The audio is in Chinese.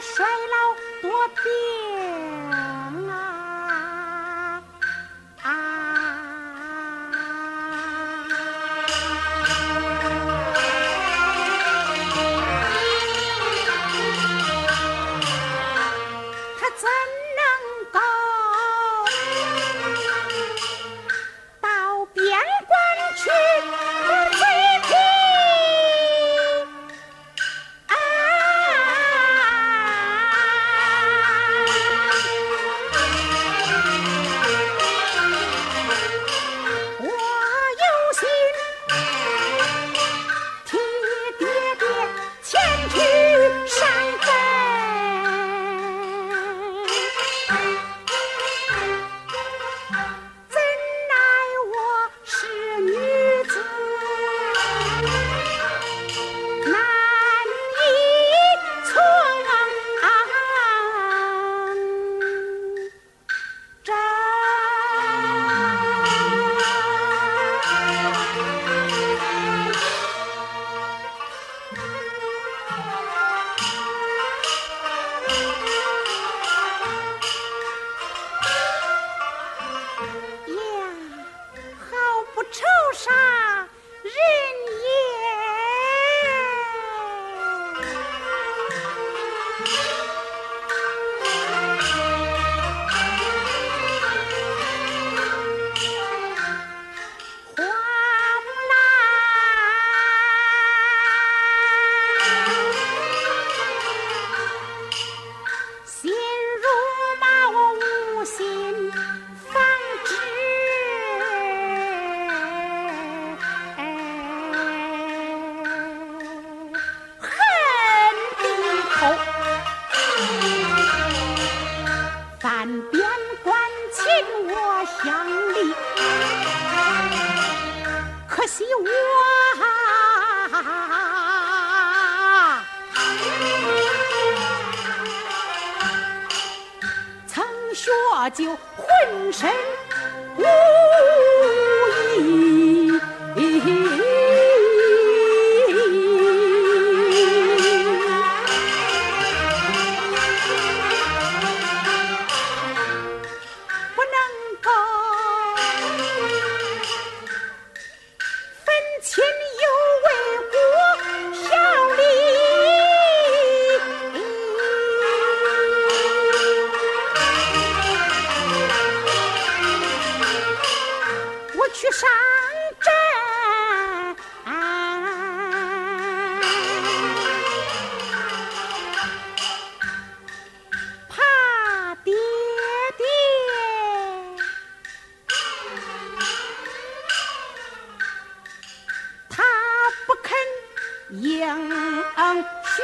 衰老多变亲我乡里，可惜我曾学就浑身无。去上阵，怕爹爹，他不肯应许。